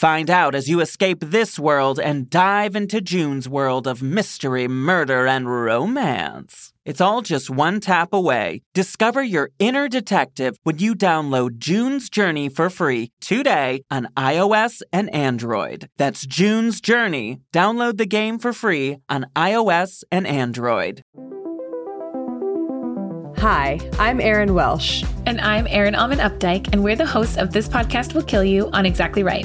Find out as you escape this world and dive into June's world of mystery, murder, and romance. It's all just one tap away. Discover your inner detective when you download June's Journey for free today on iOS and Android. That's June's Journey. Download the game for free on iOS and Android. Hi, I'm Erin Welsh. And I'm Erin Allmann Updike, and we're the hosts of This Podcast Will Kill You on Exactly Right.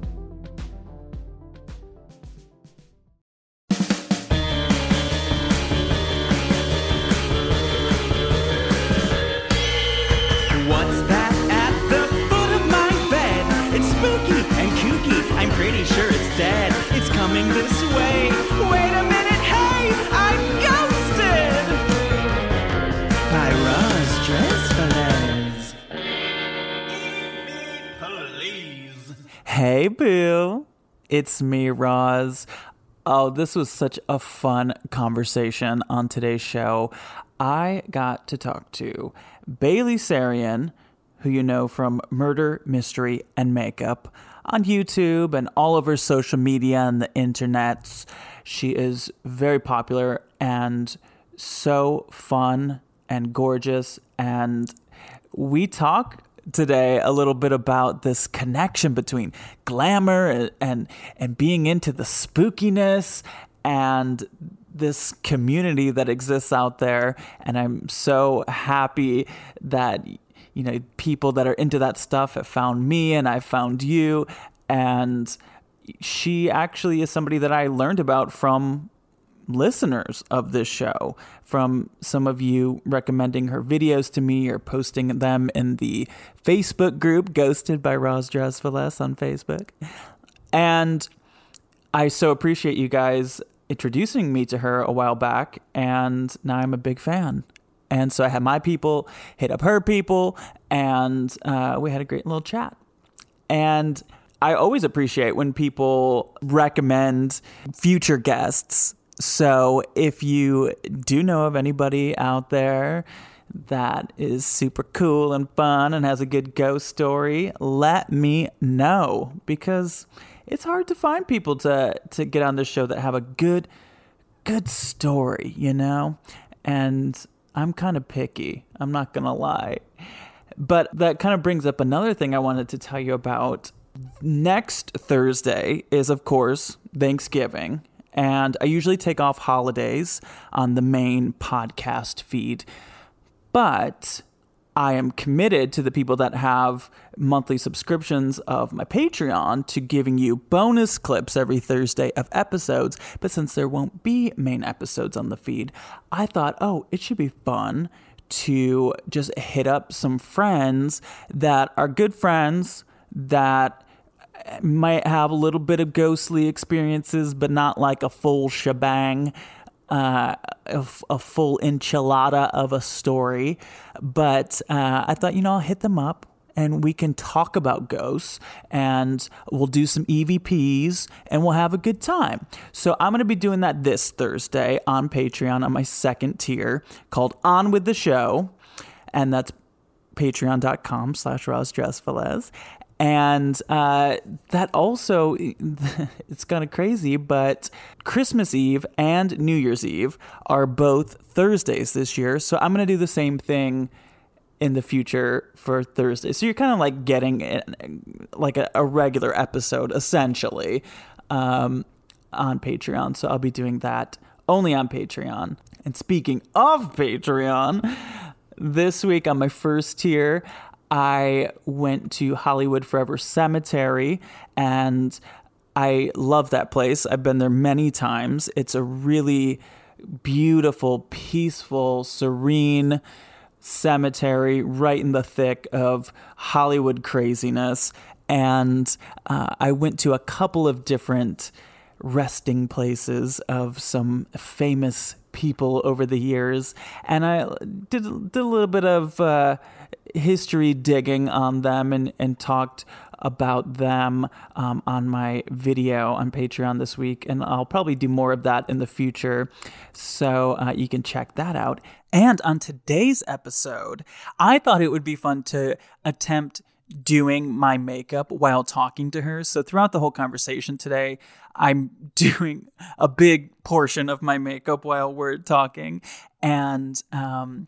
It's me, Roz. Oh, this was such a fun conversation on today's show. I got to talk to Bailey Sarian, who you know from Murder, Mystery, and Makeup on YouTube and all over social media and the internets. She is very popular and so fun and gorgeous. And we talk today a little bit about this connection between glamour and and, being into the spookiness and this community that exists out there. And I'm so happy that you know people that are into that stuff have found me and I found you. And she actually is somebody that I learned about from listeners of this show from some of you recommending her videos to me or posting them in the Facebook group Ghosted by Roz Dressfellas on Facebook. And I so appreciate you guys introducing me to her a while back and now I'm a big fan. And so I had my people hit up her people and uh, we had a great little chat. And I always appreciate when people recommend future guests so if you do know of anybody out there that is super cool and fun and has a good ghost story, let me know because it's hard to find people to to get on this show that have a good good story, you know? And I'm kind of picky. I'm not going to lie. But that kind of brings up another thing I wanted to tell you about. Next Thursday is, of course, Thanksgiving and I usually take off holidays on the main podcast feed. But I am committed to the people that have monthly subscriptions of my Patreon to giving you bonus clips every Thursday of episodes. But since there won't be main episodes on the feed, I thought, oh, it should be fun to just hit up some friends that are good friends that might have a little bit of ghostly experiences, but not like a full shebang. Uh, a, full enchilada of a story, but uh, I thought, you know, I'll hit them up and we can talk about ghosts and we'll do some EVPs and we'll have a good time. So I'm going to be doing that this Thursday on Patreon on my second tier called On With The Show. And that's patreon.com slash Roz and uh, that also, it's kind of crazy, but Christmas Eve and New Year's Eve are both Thursdays this year. So I'm going to do the same thing in the future for Thursday. So you're kind of like getting like a, a regular episode essentially um, on Patreon. So I'll be doing that only on Patreon. And speaking of Patreon, this week on my first tier, I went to Hollywood Forever Cemetery and I love that place. I've been there many times. It's a really beautiful, peaceful, serene cemetery right in the thick of Hollywood craziness. And uh, I went to a couple of different resting places of some famous people over the years. And I did, did a little bit of. Uh, history digging on them and, and talked about them um, on my video on Patreon this week. And I'll probably do more of that in the future. So uh, you can check that out. And on today's episode, I thought it would be fun to attempt doing my makeup while talking to her. So throughout the whole conversation today, I'm doing a big portion of my makeup while we're talking. And um,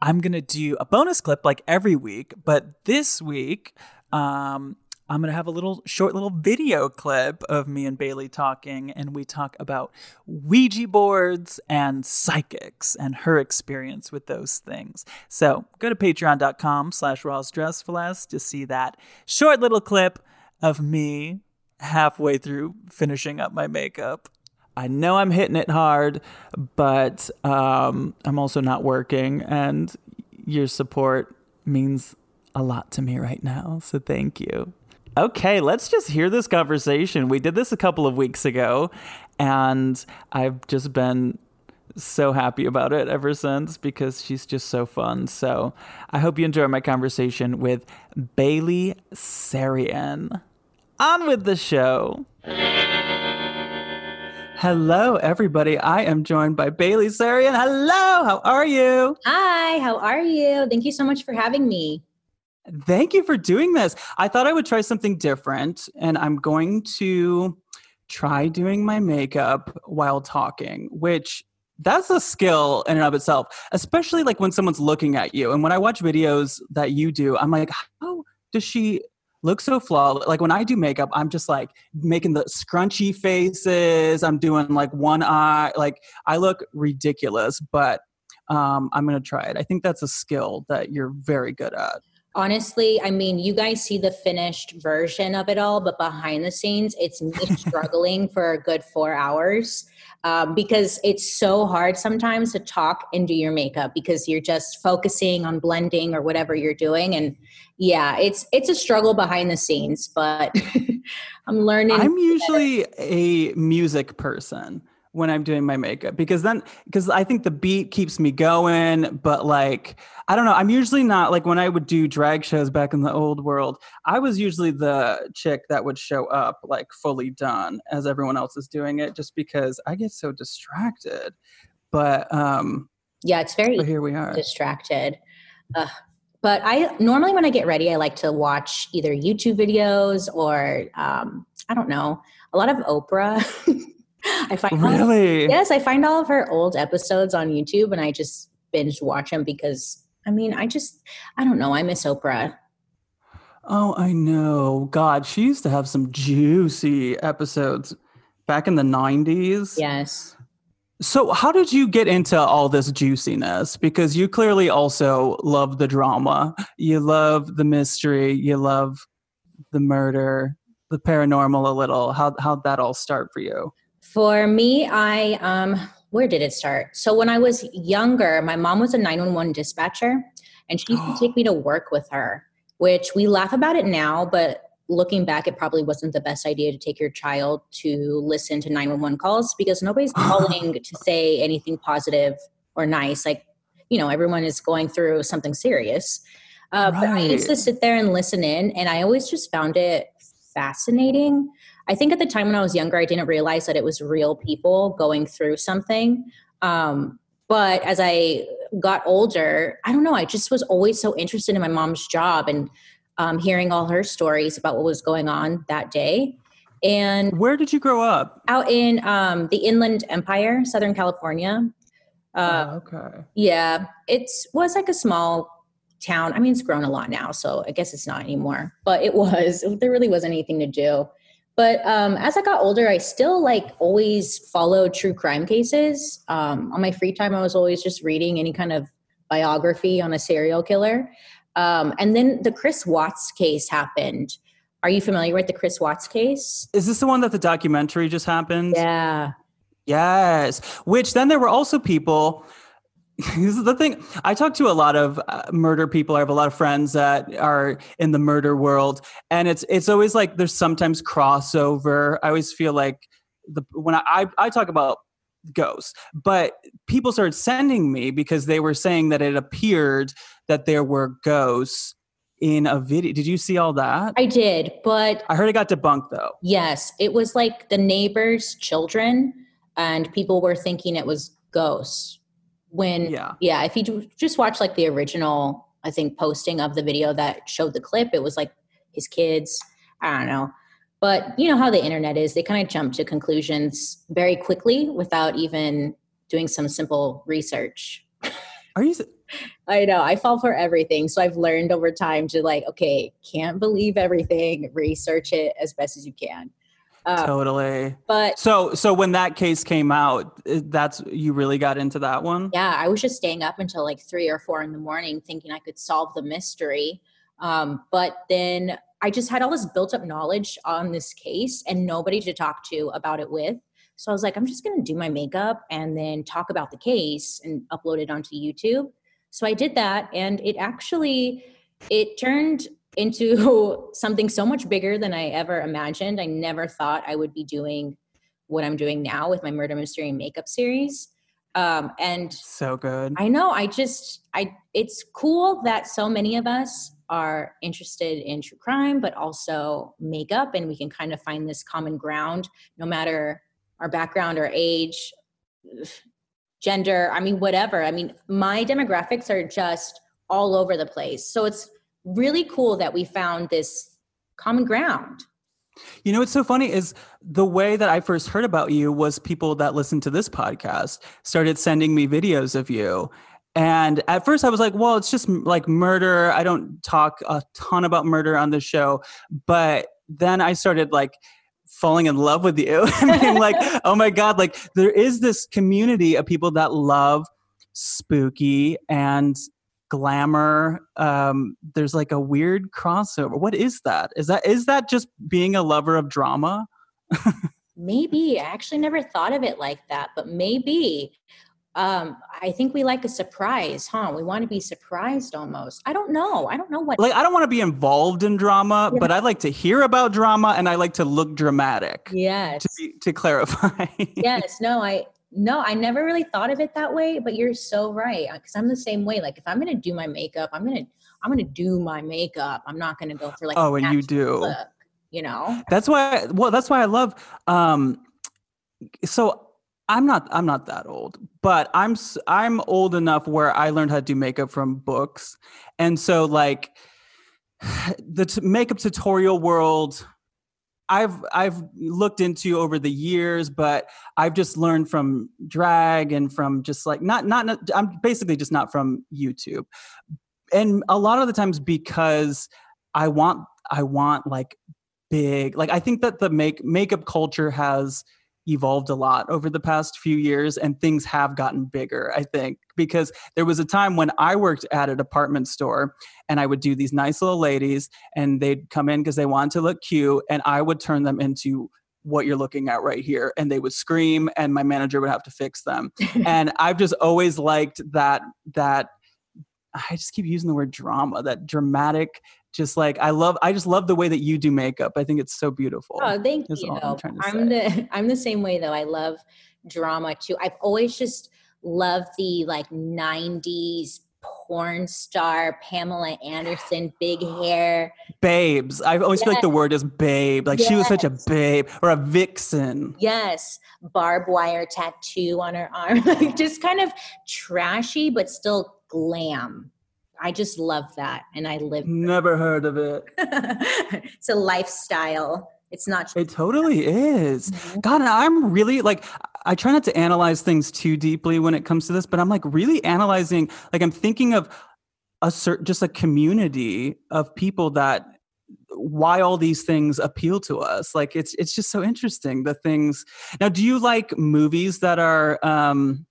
I'm going to do a bonus clip like every week, but this week, um, I'm going to have a little short little video clip of me and Bailey talking, and we talk about Ouija boards and psychics and her experience with those things. So go to patreon.com slash rosdressfulest to see that short little clip of me halfway through finishing up my makeup. I know I'm hitting it hard, but um, I'm also not working, and your support means a lot to me right now. So thank you. Okay, let's just hear this conversation. We did this a couple of weeks ago, and I've just been so happy about it ever since because she's just so fun. So I hope you enjoy my conversation with Bailey Sarian. On with the show. Hello, everybody. I am joined by Bailey Sarian. Hello, how are you? Hi, how are you? Thank you so much for having me. Thank you for doing this. I thought I would try something different, and I'm going to try doing my makeup while talking, which that's a skill in and of itself, especially like when someone's looking at you. And when I watch videos that you do, I'm like, how does she look so flawless. Like when I do makeup, I'm just like making the scrunchy faces. I'm doing like one eye. Like I look ridiculous, but um, I'm gonna try it. I think that's a skill that you're very good at. Honestly, I mean, you guys see the finished version of it all, but behind the scenes, it's me struggling for a good four hours um, because it's so hard sometimes to talk and do your makeup because you're just focusing on blending or whatever you're doing. And yeah it's it's a struggle behind the scenes but i'm learning i'm usually a music person when I'm doing my makeup because then because I think the beat keeps me going. But like I don't know, I'm usually not like when I would do drag shows back in the old world. I was usually the chick that would show up like fully done as everyone else is doing it, just because I get so distracted. But um yeah, it's very here we are distracted. Uh, but I normally when I get ready, I like to watch either YouTube videos or um, I don't know, a lot of Oprah. I find really of, yes, I find all of her old episodes on YouTube, and I just binge watch them because I mean, I just I don't know, I miss Oprah. Oh, I know. God, she used to have some juicy episodes back in the '90s. Yes. So, how did you get into all this juiciness? Because you clearly also love the drama. You love the mystery. You love the murder, the paranormal a little. How how'd that all start for you? For me, I um where did it start? So when I was younger, my mom was a 911 dispatcher and she used to take me to work with her, which we laugh about it now, but looking back, it probably wasn't the best idea to take your child to listen to 911 calls because nobody's calling to say anything positive or nice. Like, you know, everyone is going through something serious. Uh, right. But I used to sit there and listen in, and I always just found it fascinating. I think at the time when I was younger, I didn't realize that it was real people going through something. Um, but as I got older, I don't know, I just was always so interested in my mom's job and um, hearing all her stories about what was going on that day. And where did you grow up? Out in um, the Inland Empire, Southern California. Uh, oh, okay. Yeah, it was like a small town. I mean, it's grown a lot now, so I guess it's not anymore. But it was. There really wasn't anything to do. But um, as I got older, I still like always followed true crime cases. Um, on my free time, I was always just reading any kind of biography on a serial killer. Um, and then the Chris Watts case happened. Are you familiar with the Chris Watts case? Is this the one that the documentary just happened? Yeah. Yes. Which then there were also people this is the thing. I talk to a lot of uh, murder people. I have a lot of friends that are in the murder world, and it's it's always like there's sometimes crossover. I always feel like the when I I, I talk about ghosts, but people started sending me because they were saying that it appeared that there were ghosts in a video. Did you see all that? I did, but I heard it got debunked though. Yes, it was like the neighbors' children, and people were thinking it was ghosts when yeah. yeah if you just watch like the original i think posting of the video that showed the clip it was like his kids i don't know. But you know how the internet is they kind of jump to conclusions very quickly without even doing some simple research. Are you i know i fall for everything so i've learned over time to like okay can't believe everything research it as best as you can um, totally. But so so when that case came out, that's you really got into that one. Yeah, I was just staying up until like three or four in the morning, thinking I could solve the mystery. Um, but then I just had all this built up knowledge on this case and nobody to talk to about it with. So I was like, I'm just going to do my makeup and then talk about the case and upload it onto YouTube. So I did that, and it actually it turned into something so much bigger than I ever imagined. I never thought I would be doing what I'm doing now with my murder mystery makeup series. Um, and so good. I know. I just, I, it's cool that so many of us are interested in true crime, but also makeup, and we can kind of find this common ground no matter our background or age, gender. I mean, whatever. I mean, my demographics are just all over the place. So it's really cool that we found this common ground. You know what's so funny is the way that I first heard about you was people that listened to this podcast started sending me videos of you. And at first I was like, well, it's just like murder. I don't talk a ton about murder on the show. But then I started like falling in love with you and being like, oh my God, like there is this community of people that love spooky and glamour um there's like a weird crossover. What is that? Is that is that just being a lover of drama? Maybe. I actually never thought of it like that but maybe. Um i think we like a surprise huh? We want to be surprised almost. I don't know. I don't know what like i don't want to be involved in drama yeah. but i like to hear about drama and i like to look dramatic yes. to, be, to clarify. Yes. No i no, I never really thought of it that way, but you're so right. Cause I'm the same way. Like if I'm gonna do my makeup, I'm gonna I'm gonna do my makeup. I'm not gonna go for like oh, and you do, look, you know. That's why. Well, that's why I love. Um, so I'm not I'm not that old, but I'm I'm old enough where I learned how to do makeup from books, and so like the t- makeup tutorial world I've I've looked into over the years, but I've just learned from drag and from just like not not I'm basically just not from YouTube, and a lot of the times because I want I want like big like I think that the make makeup culture has evolved a lot over the past few years and things have gotten bigger i think because there was a time when i worked at a department store and i would do these nice little ladies and they'd come in because they wanted to look cute and i would turn them into what you're looking at right here and they would scream and my manager would have to fix them. And i've just always liked that that i just keep using the word drama that dramatic just like I love I just love the way that you do makeup. I think it's so beautiful. Oh, thank you. I'm, I'm the I'm the same way though. I love drama too. I've always just loved the like 90s porn star Pamela Anderson, big hair. Babes. I always yes. feel like the word is babe. Like yes. she was such a babe or a vixen. Yes. Barbed wire tattoo on her arm. like just kind of trashy, but still glam. I just love that. And I live. Never heard of it. it's a lifestyle. It's not. It totally is. Mm-hmm. God, I'm really like, I try not to analyze things too deeply when it comes to this, but I'm like really analyzing, like, I'm thinking of a certain, just a community of people that why all these things appeal to us like it's it's just so interesting the things now do you like movies that are um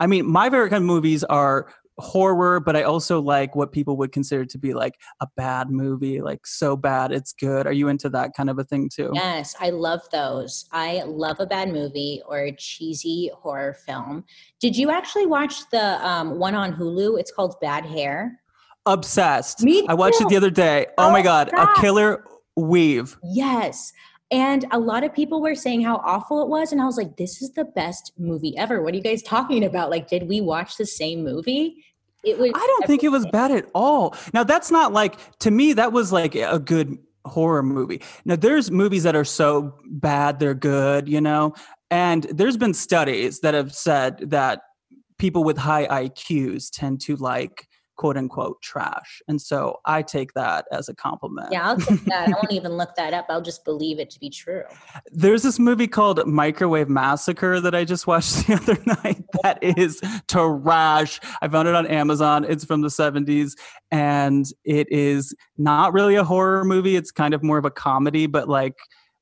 i mean my favorite kind of movies are horror, but I also like what people would consider to be like a bad movie, like so bad it's good. Are you into that kind of a thing too? Yes, I love those. I love a bad movie or a cheesy horror film. Did you actually watch the um, one on Hulu? It's called Bad Hair. Obsessed. Me too. I watched it the other day. Oh, oh my god, god, a killer weave. Yes. And a lot of people were saying how awful it was. And I was like, this is the best movie ever. What are you guys talking about? Like, did we watch the same movie? It was I don't everything. think it was bad at all. Now, that's not like, to me, that was like a good horror movie. Now, there's movies that are so bad, they're good, you know? And there's been studies that have said that people with high IQs tend to like quote unquote trash. And so I take that as a compliment. Yeah, I'll take that. I won't even look that up. I'll just believe it to be true. There's this movie called Microwave Massacre that I just watched the other night that is trash. I found it on Amazon. It's from the 70s and it is not really a horror movie. It's kind of more of a comedy, but like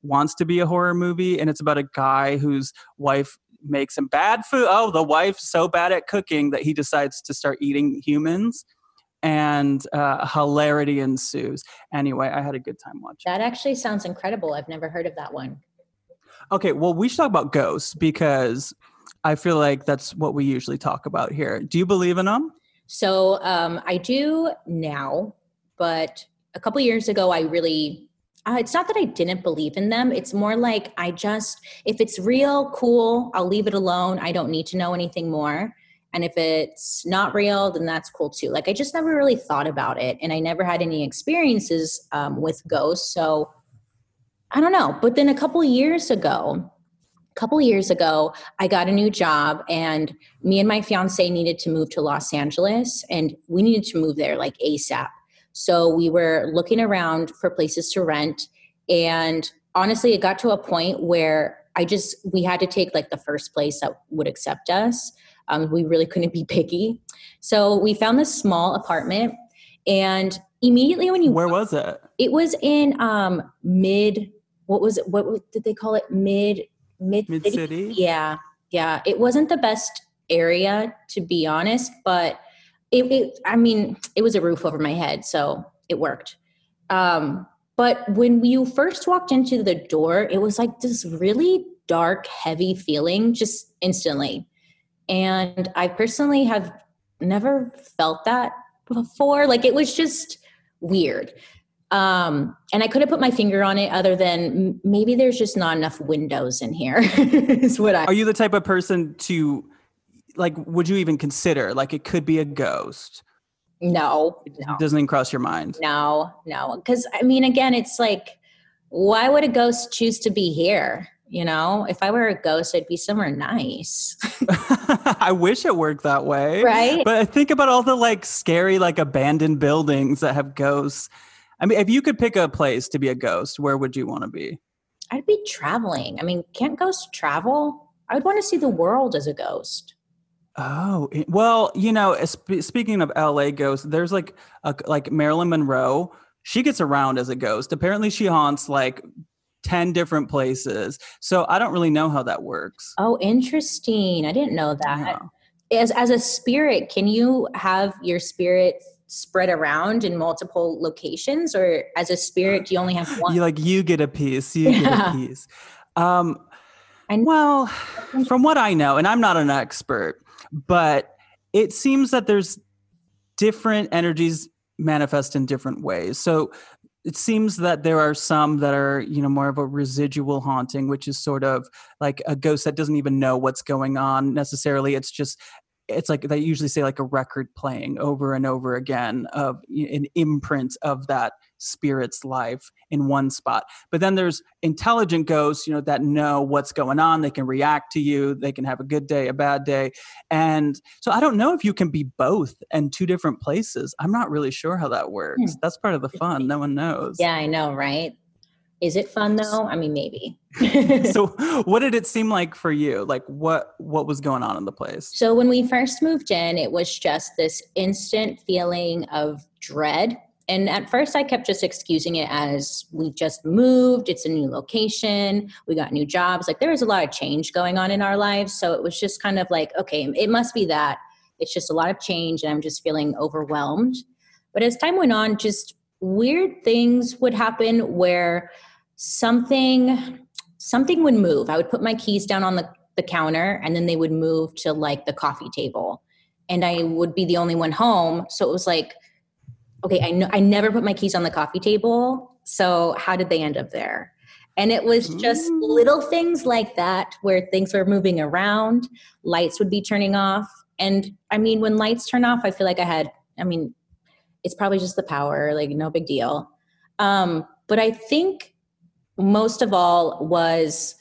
wants to be a horror movie and it's about a guy whose wife makes some bad food. Oh, the wife's so bad at cooking that he decides to start eating humans. And uh, hilarity ensues. Anyway, I had a good time watching. That actually sounds incredible. I've never heard of that one. Okay, well, we should talk about ghosts because I feel like that's what we usually talk about here. Do you believe in them? So um, I do now, but a couple years ago, I really uh, it's not that I didn't believe in them. It's more like I just, if it's real, cool, I'll leave it alone. I don't need to know anything more. And if it's not real, then that's cool too. Like I just never really thought about it. And I never had any experiences um, with ghosts. So I don't know. But then a couple years ago, a couple years ago, I got a new job and me and my fiance needed to move to Los Angeles and we needed to move there like ASAP. So we were looking around for places to rent. And honestly, it got to a point where I just, we had to take like the first place that would accept us. Um, we really couldn't be picky. So we found this small apartment. And immediately when you. Where was it? It was in um, mid, what was it? What did they call it? Mid, mid, mid city? Yeah. Yeah. It wasn't the best area, to be honest, but it, it, I mean, it was a roof over my head, so it worked. Um, but when you first walked into the door, it was like this really dark, heavy feeling just instantly. And I personally have never felt that before. Like it was just weird. Um, and I couldn't put my finger on it other than maybe there's just not enough windows in here, is what I. Are you the type of person to like would you even consider like it could be a ghost? No, no. doesn't even cross your mind? No no. Because i mean again it's like why would a ghost choose to be here you know? If i were a ghost i'd be somewhere nice. I wish it worked that way. Right? But I think about all the like scary like abandoned buildings that have ghosts. I mean if you could pick a place to be a ghost where would you want to be? I'd be traveling. I mean can't ghosts travel? I would want to see the world as a ghost Oh well, you know, sp- speaking of LA ghosts, there's like a, like Marilyn Monroe. She gets around as a ghost. Apparently, she haunts like ten different places. So I don't really know how that works. Oh, interesting. I didn't know that. Yeah. As as a spirit, can you have your spirit spread around in multiple locations, or as a spirit, do you only have one? You like you get a piece. You yeah. get a piece. Um, and well, from what I know, and I'm not an expert, but it seems that there's different energies manifest in different ways. So it seems that there are some that are you know more of a residual haunting which is sort of like a ghost that doesn't even know what's going on necessarily it's just it's like they usually say like a record playing over and over again of an imprint of that spirit's life in one spot. But then there's intelligent ghosts you know that know what's going on. They can react to you. They can have a good day a bad day. And so i don't know if you can be both in two different places. I'm not really sure how that works. Hmm. that's part of the fun. No one knows. Yeah i know right? Is it fun though? I mean maybe. So what did it seem like for you? Like what what was going on in the place? So when we first moved in it was just this instant feeling of dread and at first i kept just excusing it as we just moved. It's a new location. We got new jobs. Like there was a lot of change going on in our lives. So it was just kind of like okay it must be that. It's just a lot of change and i'm just feeling overwhelmed. But as time went on just weird things would happen where something something would move. I would put my keys down on the, the counter and then they would move to like the coffee table. And i would be the only one home. So it was like okay, I know I never put my keys on the coffee table. So how did they end up there? And it was just mm. little things like that where things were moving around, lights would be turning off. And I mean, when lights turn off, I feel like I had, I mean, it's probably just the power, like no big deal. Um, but I think most of all was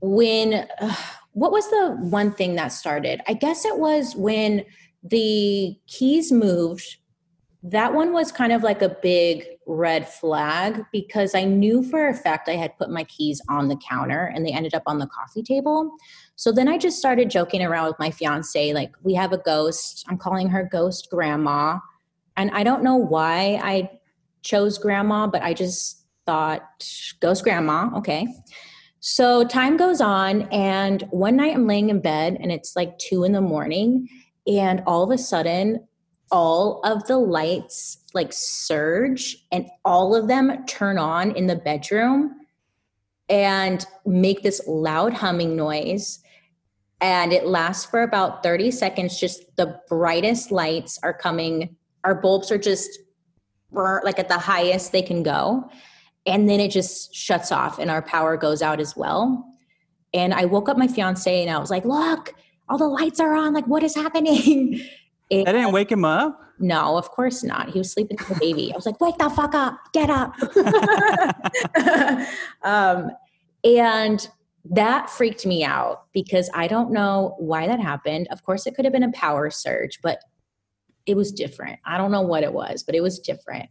when, uh, what was the one thing that started? I guess it was when the keys moved that one was kind of like a big red flag because I knew for a fact I had put my keys on the counter and they ended up on the coffee table. So then I just started joking around with my fiance like, we have a ghost. I'm calling her Ghost Grandma. And I don't know why I chose Grandma, but I just thought, Ghost Grandma, okay. So time goes on, and one night I'm laying in bed and it's like two in the morning. And all of a sudden, all of the lights like surge and all of them turn on in the bedroom and make this loud humming noise. And it lasts for about 30 seconds just the brightest lights are coming our bulbs are just like at the highest they can go. And then it just shuts off and our power goes out as well. And i woke up my fiance and i was like look all the lights are on like what is happening And I didn't wake him up? No, of course not. He was sleeping with the baby. I was like, wake the fuck up, get up. um, and that freaked me out because I don't know why that happened. Of course, it could have been a power surge, but it was different. I don't know what it was, but it was different.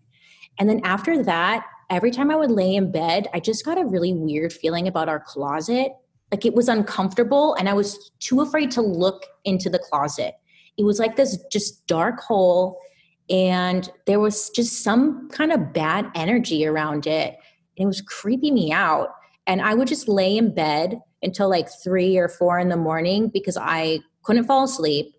And then after that, every time I would lay in bed, I just got a really weird feeling about our closet. Like it was uncomfortable, and I was too afraid to look into the closet it was like this just dark hole and there was just some kind of bad energy around it. It was creeping me out. And i would just lay in bed until like three or four in the morning because i couldn't fall asleep.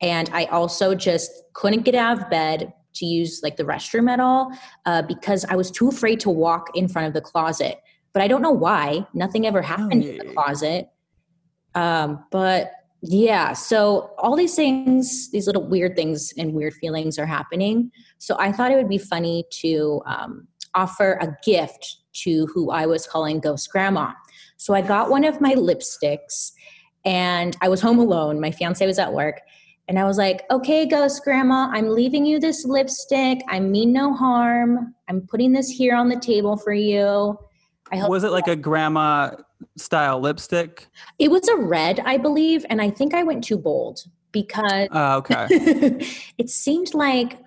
And i also just couldn't get out of bed to use like the restroom at all uh, because i was too afraid to walk in front of the closet. But i don't know why. Nothing ever happened in the closet. Um, but yeah. So all these things, these little weird things and weird feelings are happening. So I thought it would be funny to um, offer a gift to who I was calling Ghost Grandma. So I got one of my lipsticks and I was home alone. My fiance was at work. And I was like, okay, Ghost Grandma, I'm leaving you this lipstick. I mean no harm. I'm putting this here on the table for you. I hope was it like a grandma style lipstick? It was a red, I believe, and I think I went too bold because uh, okay. it seemed like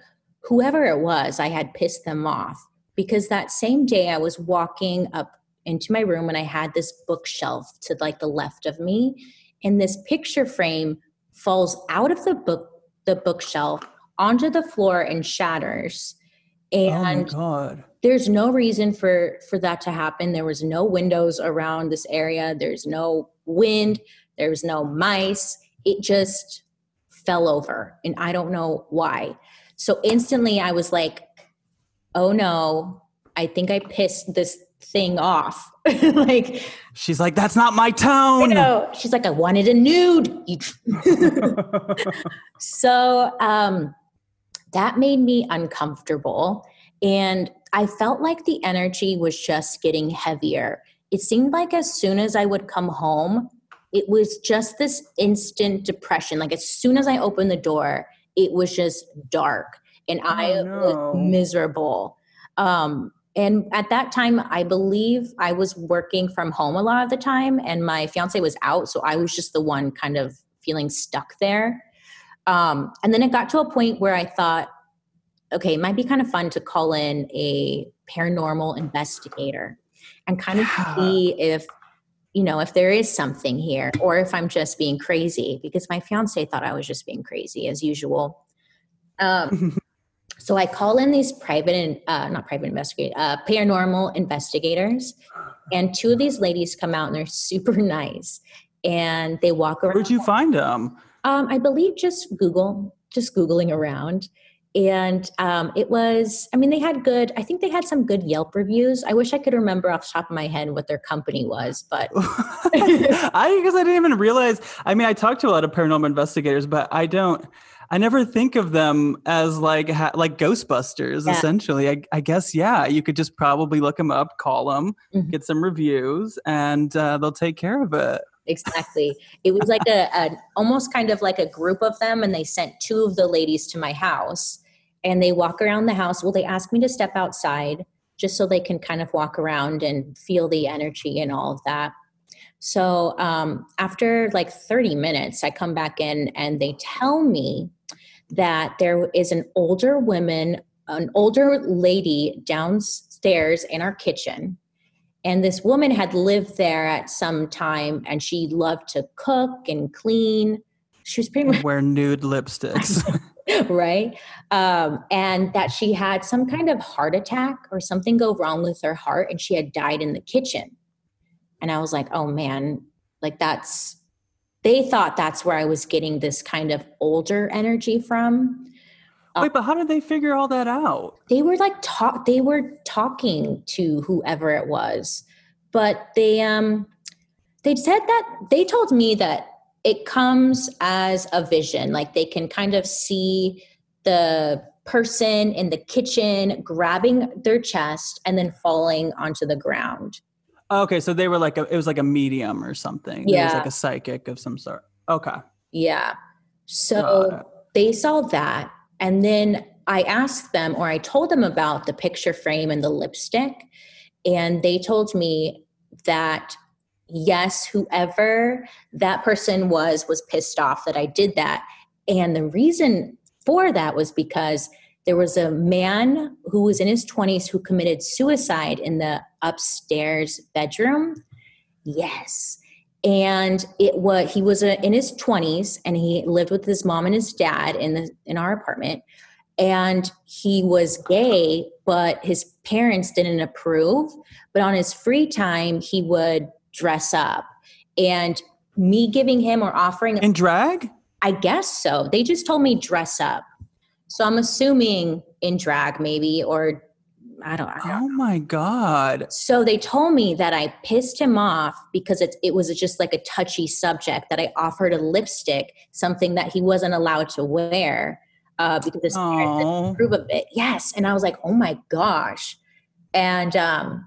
whoever it was, I had pissed them off because that same day I was walking up into my room and I had this bookshelf to like the left of me and this picture frame falls out of the book the bookshelf onto the floor and shatters and oh there's no reason for for that to happen. There was no windows around this area. There's no wind. There's no mice. It just fell over and i don't know why. So instantly i was like oh no. I think i pissed this thing off. Like she's like that's not my tone. You know. She's like i wanted a nude. So um that made me uncomfortable. And I felt like the energy was just getting heavier. It seemed like as soon as I would come home, it was just this instant depression. Like as soon as I opened the door, it was just dark and I oh, no. was miserable. Um, and at that time, I believe I was working from home a lot of the time, and my fiance was out. So I was just the one kind of feeling stuck there. Um, and then it got to a point where I thought, okay, it might be kind of fun to call in a paranormal investigator and kind of see if you know if there is something here or if i'm just being crazy because my fiance thought i was just being crazy as usual. Um, so i call in these private and uh, not private investigator uh, paranormal investigators and two of these ladies come out and they're super nice and they walk around where'd you find them um, i believe just google just googling around and um, it was i mean they had good i think they had some good yelp reviews. I wish i could remember off the top of my head what their company was but i guess i didn't even realize i mean i talked to a lot of paranormal investigators but i don't i never think of them as like ha- like ghostbusters yeah. essentially. I, I, guess yeah you could just probably look them up call them mm-hmm. get some reviews and uh, they'll take care of it. Exactly. It was like a, a almost kind of like a group of them and they sent two of the ladies to my house and they walk around the house well they ask me to step outside just so they can kind of walk around and feel the energy and all of that so um, after like 30 minutes i come back in and they tell me that there is an older woman an older lady downstairs in our kitchen and this woman had lived there at some time and she loved to cook and clean. She was pretty much wear nude lipsticks. right? Um, and that she had some kind of heart attack or something go wrong with her heart and she had died in the kitchen. And I was like, oh man, like that's, they thought that's where I was getting this kind of older energy from. Wait, but how did they figure all that out? They were like talk they were talking to whoever it was. But they um they said that they told me that it comes as a vision. Like they can kind of see the person in the kitchen grabbing their chest and then falling onto the ground. Oh, okay, so they were like a, it was like a medium or something. Yeah, it was like a psychic of some sort. Okay. Yeah. So they saw that and then I asked them, or I told them about the picture frame and the lipstick. And they told me that yes, whoever that person was, was pissed off that I did that. And the reason for that was because there was a man who was in his 20s who committed suicide in the upstairs bedroom. Yes. And it was he was uh, in his 20s and he lived with his mom and his dad in the in our apartment and he was gay but his parents didn't approve but on his free time he would dress up. And me giving him or offering in drag? I guess so. They just told me dress up. So i'm assuming in drag maybe or I don't, I don't, oh my god. So they told me that i pissed him off because it, it was just like a touchy subject that i offered a lipstick something that he wasn't allowed to wear uh, because his parents didn't approve of it. Yes, and I was like, oh my gosh, and um,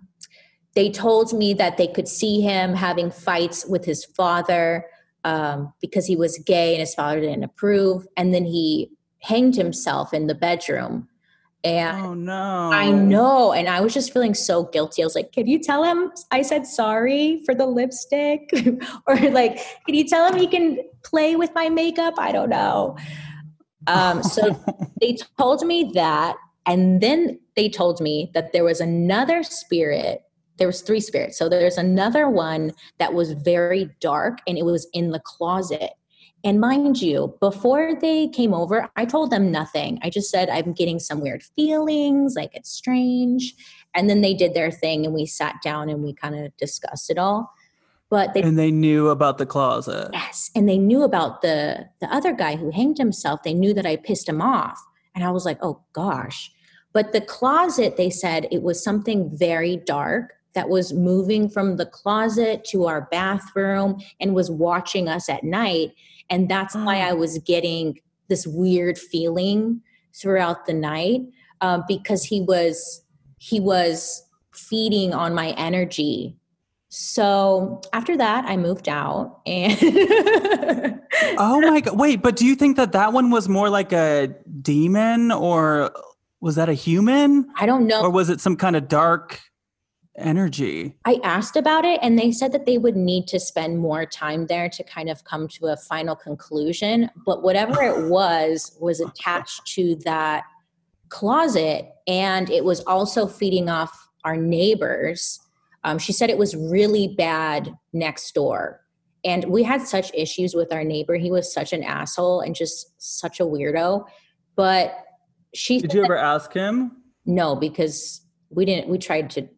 they told me that they could see him having fights with his father um, because he was gay and his father didn't approve, and then he hanged himself in the bedroom. And oh no, I know. And I was just feeling so guilty. I was like, can you tell him I said sorry for the lipstick? or like, can you tell him he can play with my makeup? I don't know. Um, so they told me that, and then they told me that there was another spirit. There was three spirits. So there's another one that was very dark, and it was in the closet. And mind you, before they came over, I told them nothing. I just said, I'm getting some weird feelings, like it's strange. And then they did their thing, and we sat down and we kind of discussed it all but they and they knew about the closet yes and they knew about the the other guy who hanged himself they knew that i pissed him off and i was like oh gosh but the closet they said it was something very dark that was moving from the closet to our bathroom and was watching us at night. And that's why i mm. was getting this weird feeling throughout the night um, because he was he was feeding on my energy. So after that i moved out and oh my god. Wait but do you think that that one was more like a demon or was that a human? I don't know. Or was it some kind of dark energy i asked about it and they said that they would need to spend more time there to kind of come to a final conclusion but whatever it was was attached to that closet and it was also feeding off our neighbors um, she said it was really bad next door. And we had such issues with our neighbor. He was such an asshole and just such a weirdo. But she Did you ever ask him? No, because we didn't we tried to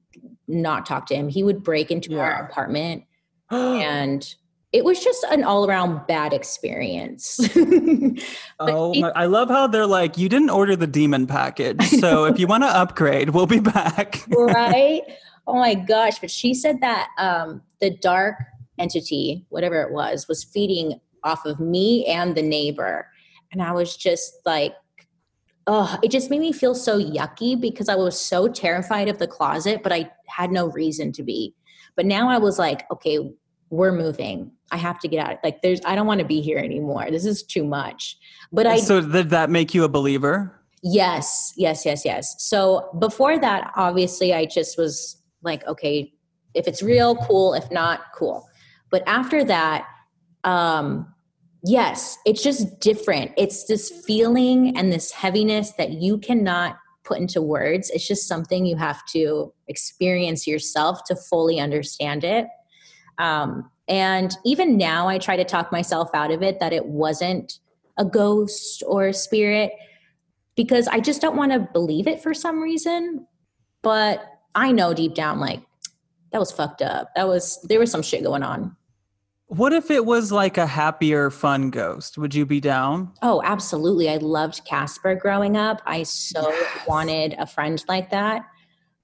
not talk to him. He would break into yeah. our apartment and it was just an all around bad experience. oh, I love how they're like, you didn't order the demon package. So if you want to upgrade, we'll be back. right oh my gosh but she said that um, the dark entity whatever it was was feeding off of me and the neighbor and i was just like oh it just made me feel so yucky because i was so terrified of the closet but i had no reason to be. But now i was like okay we're moving. I have to get out. Like there's i don't want to be here anymore. This is too much. But i so did that make you a believer? Yes yes yes yes. So before that obviously i just was like okay if it's real cool. If not cool. But after that um yes it's just different it's this feeling and this heaviness that you cannot put into words it's just something you have to experience yourself to fully understand it um, and even now i try to talk myself out of it that it wasn't a ghost or a spirit because i just don't want to believe it for some reason but I know deep down, like, that was fucked up. That was, there was some shit going on. What if it was like a happier, fun ghost? Would you be down? Oh, absolutely. I loved Casper growing up. I so yes. wanted a friend like that.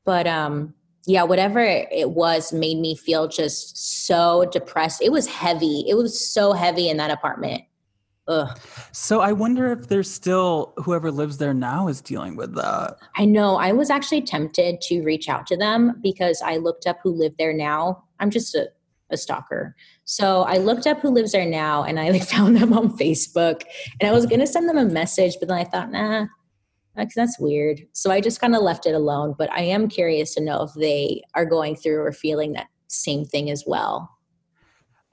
But um, yeah, whatever it was made me feel just so depressed. It was heavy. It was so heavy in that apartment. Ugh. So I wonder if there's still whoever lives there now is dealing with that. I know. I was actually tempted to reach out to them because I looked up who lived there now. I'm just a, a stalker. So I looked up who lives there now and I like found them on Facebook and I was gonna send them a message, but then I thought, nah, that's weird. So I just kind of left it alone. But I am curious to know if they are going through or feeling that same thing as well.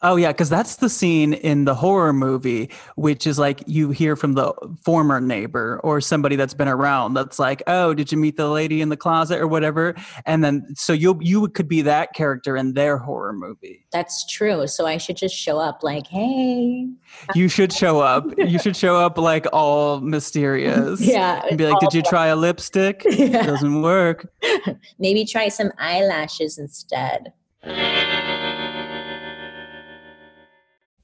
Oh yeah, because that's the scene in the horror movie, which is like you hear from the former neighbor or somebody that's been around. That's like, oh, did you meet the lady in the closet or whatever? And then so you you could be that character in their horror movie. That's true. So I should just show up like, hey. You should show up. you should show up like all mysterious. Yeah. And be like, did you try a lipstick? Yeah. Doesn't work. Maybe try some eyelashes instead.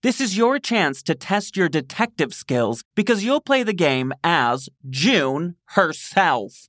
This is your chance to test your detective skills because you'll play the game as June herself.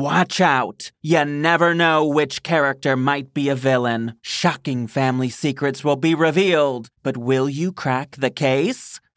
watch out. You never know which character might be a villain. Shocking family secrets will be revealed, but will you crack the case?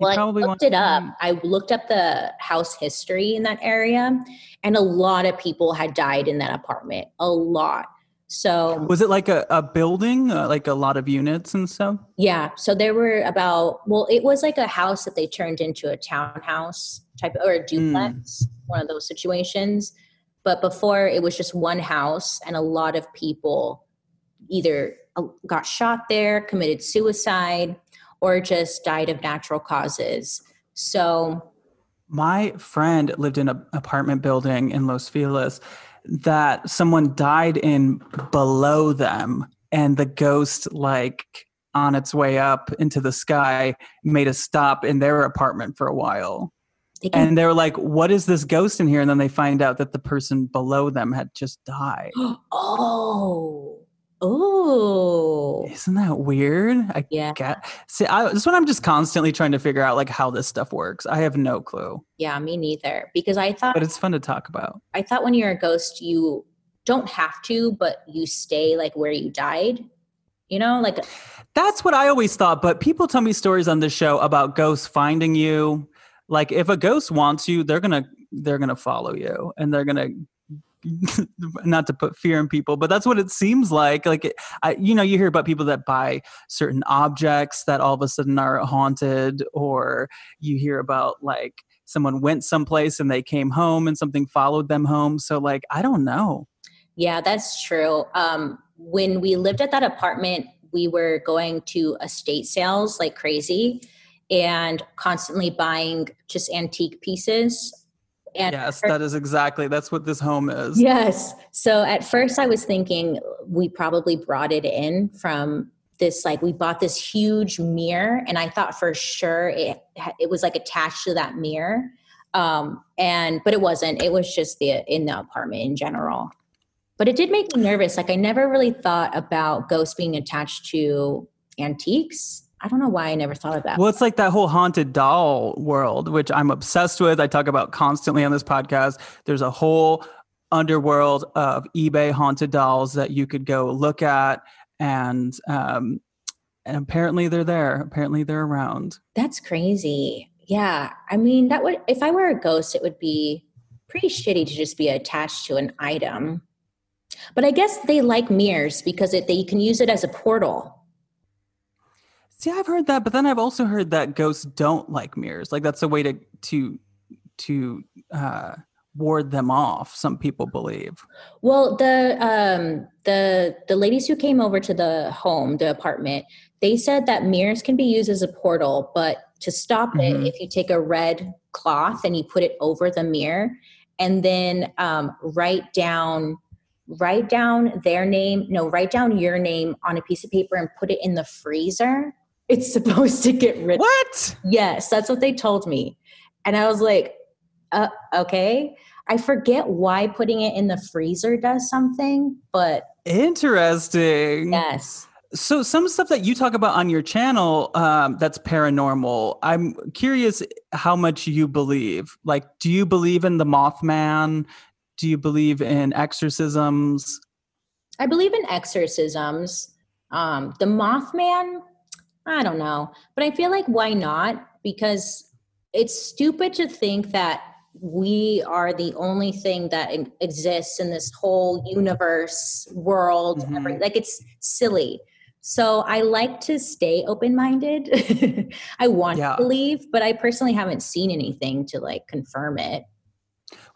well, I looked it up. I looked up the house history in that area, and a lot of people had died in that apartment. A lot. So was it like a, a building, uh, like a lot of units and stuff? Yeah. So there were about well, it was like a house that they turned into a townhouse type or a duplex, mm. one of those situations. But before it was just one house, and a lot of people either uh, got shot there, committed suicide, or just died of natural causes. So, my friend lived in an apartment building in Los Feliz that someone died in below them, and the ghost, like on its way up into the sky, made a stop in their apartment for a while. They and they were like, What is this ghost in here? And then they find out that the person below them had just died. oh. Oh, isn't that weird? I yeah. Get, see, I, this one I'm just constantly trying to figure out like how this stuff works. I have no clue. Yeah, me neither. Because I thought, but it's fun to talk about. I thought when you're a ghost, you don't have to, but you stay like where you died. You know, like that's what I always thought. But people tell me stories on this show about ghosts finding you. Like if a ghost wants you, they're gonna they're gonna follow you and they're gonna not to put fear in people, but that's what it seems like. Like, I, you know, you hear about people that buy certain objects that all of a sudden are haunted, or you hear about like someone went someplace and they came home and something followed them home. So, like, I don't know. Yeah, that's true. Um, when we lived at that apartment, we were going to estate sales like crazy and constantly buying just antique pieces and yes, that is exactly that's what this home is. Yes. So at first I was thinking we probably brought it in from this like we bought this huge mirror and I thought for sure it it was like attached to that mirror. Um and but it wasn't. It was just the in the apartment in general. But it did make me nervous. Like I never really thought about ghosts being attached to antiques I don't know why I never thought of that. Well, it's like that whole haunted doll world, which I'm obsessed with. I talk about constantly on this podcast. There's a whole underworld of eBay haunted dolls that you could go look at, and um, and apparently they're there. Apparently they're around. That's crazy. Yeah, I mean that would if I were a ghost, it would be pretty shitty to just be attached to an item. But I guess they like mirrors because it, they, you can use it as a portal See, I've heard that, but then I've also heard that ghosts don't like mirrors. Like that's a way to to to uh, ward them off. Some people believe. Well, the um, the the ladies who came over to the home, the apartment, they said that mirrors can be used as a portal, but to stop mm-hmm. it, if you take a red cloth and you put it over the mirror, and then um, write down write down their name no write down your name on a piece of paper and put it in the freezer it's supposed to get rid What? Yes, that's what they told me. And I was like, uh, okay. I forget why putting it in the freezer does something, but interesting. Yes. So some stuff that you talk about on your channel um, that's paranormal. I'm curious how much you believe. Like, do you believe in the Mothman? Do you believe in exorcisms? I believe in exorcisms. Um, the Mothman, I don't know. But I feel like why not? Because it's stupid to think that we are the only thing that exists in this whole universe, world. Mm-hmm. like it's silly. So I like to stay open minded. I want yeah. to believe, but I personally haven't seen anything to like confirm it.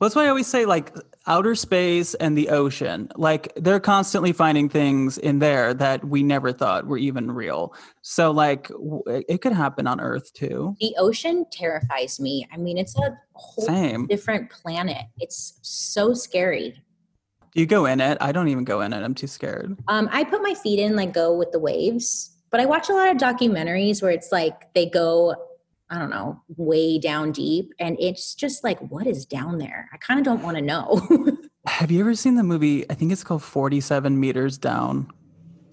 Well, that's why I always say like outer space and the ocean. Like they're constantly finding things in there that we never thought were even real. So like w- it could happen on Earth too. The ocean terrifies me. I mean, it's a whole Same. different planet. It's so scary. Do you go in it? I don't even go in it. I'm too scared. Um, I put my feet in, like go with the waves. But I watch a lot of documentaries where it's like they go I don't know, way down deep. And it's just like, what is down there? I kind of don't want to know. Have you ever seen the movie? I think it's called 47 Meters Down.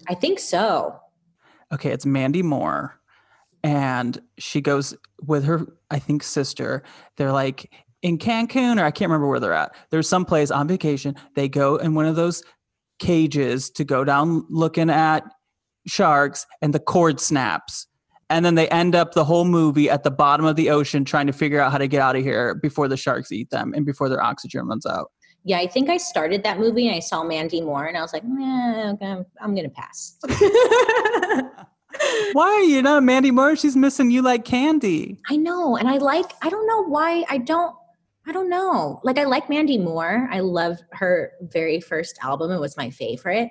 I think so. Okay, it's Mandy Moore. And she goes with her, I think, sister. They're like in Cancun, or I can't remember where they're at. There's some place on vacation. They go in one of those cages to go down looking at sharks, and the cord snaps and then they end up the whole movie at the bottom of the ocean trying to figure out how to get out of here before the sharks eat them and before their oxygen runs out. Yeah, I think I started that movie and I saw Mandy Moore and I was like, eh, okay, I'm gonna pass. why are you not Mandy Moore? She's missing you like candy. I know, and I like. I don't know why I don't. I don't know. Like I like Mandy Moore. I love her very first album. It was my favorite.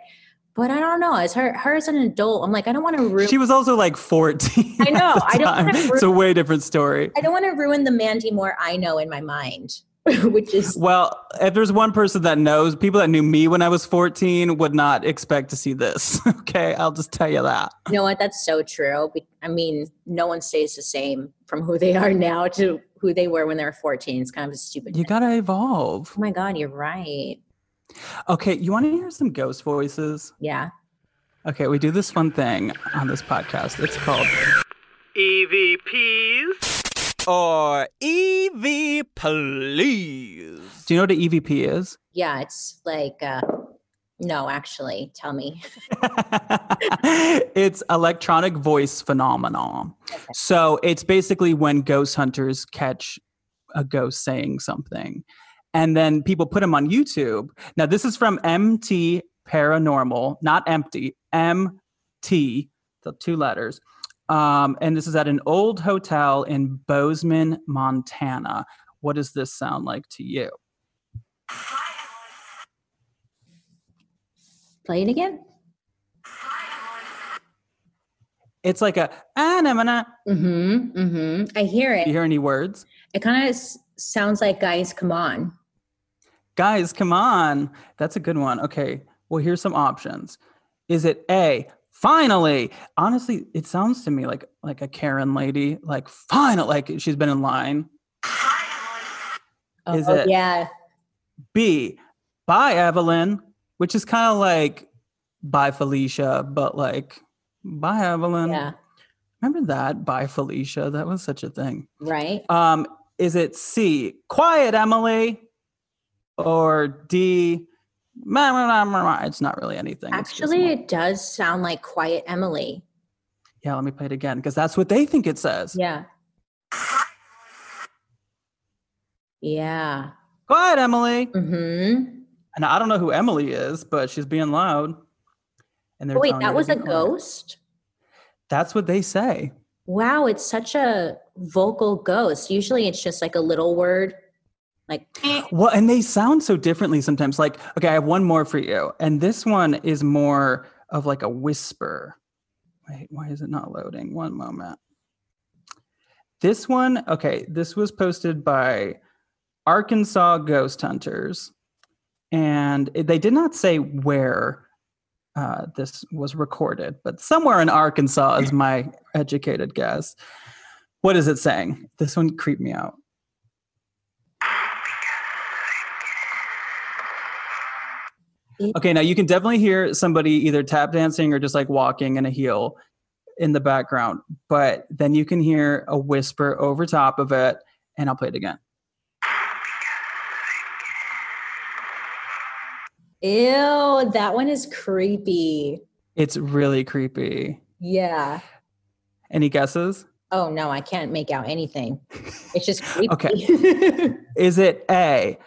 But I don't know. As her, her as an adult, I'm like, I don't want to ruin. She was also like 14. I know. I don't. Ruin, it's a way different story. I don't want to ruin the Mandy Moore I know in my mind, which is. Well, if there's one person that knows, people that knew me when I was 14 would not expect to see this. okay, I'll just tell you that. You know what? That's so true. I mean, no one stays the same from who they are now to who they were when they were 14. It's kind of a stupid. You got to evolve. Oh my god, you're right. Okay, you want to hear some ghost voices? Yeah. Okay, we do this fun thing on this podcast. It's called EVPs or EV Please. Do you know what an EVP is? Yeah, it's like uh no, actually, tell me. it's electronic voice phenomenon. Okay. So it's basically when ghost hunters catch a ghost saying something and then people put them on YouTube. Now, this is from MT Paranormal, not empty, MT, the two letters. Um, and this is at an old hotel in Bozeman, Montana. What does this sound like to you? Play it again. It's like a ah, mm-hmm, mm-hmm. I hear it. You hear any words? It kind of s- sounds like guys, come on. Guys, come on. That's a good one. Okay. Well, here's some options. Is it A, finally? Honestly, it sounds to me like like a Karen lady, like final like she's been in line. Is oh, it yeah. B, bye Evelyn, which is kind of like bye Felicia, but like bye Evelyn. Yeah. Remember that? Bye Felicia. That was such a thing. Right. Um, is it C, quiet Emily? Or D, it's not really anything. Actually, it does sound like Quiet Emily. Yeah, let me play it again because that's what they think it says. Yeah. Yeah. Quiet Emily. Mm-hmm. And I don't know who Emily is, but she's being loud. And they're oh, wait, that was a quiet. ghost? That's what they say. Wow, it's such a vocal ghost. Usually it's just like a little word like well and they sound so differently sometimes like okay i have one more for you and this one is more of like a whisper. Wait why is it not loading? One moment. This one okay this was posted by arkansas ghost hunters and they did not say where uh, this was recorded but somewhere in arkansas is my educated guess. What is it saying? This one creeped me out Okay, now you can definitely hear somebody either tap dancing or just like walking in a heel in the background, but then you can hear a whisper over top of it, and I'll play it again. Ew, that one is creepy. It's really creepy. Yeah. Any guesses? Oh no, I can't make out anything. It's just creepy. okay. is it A?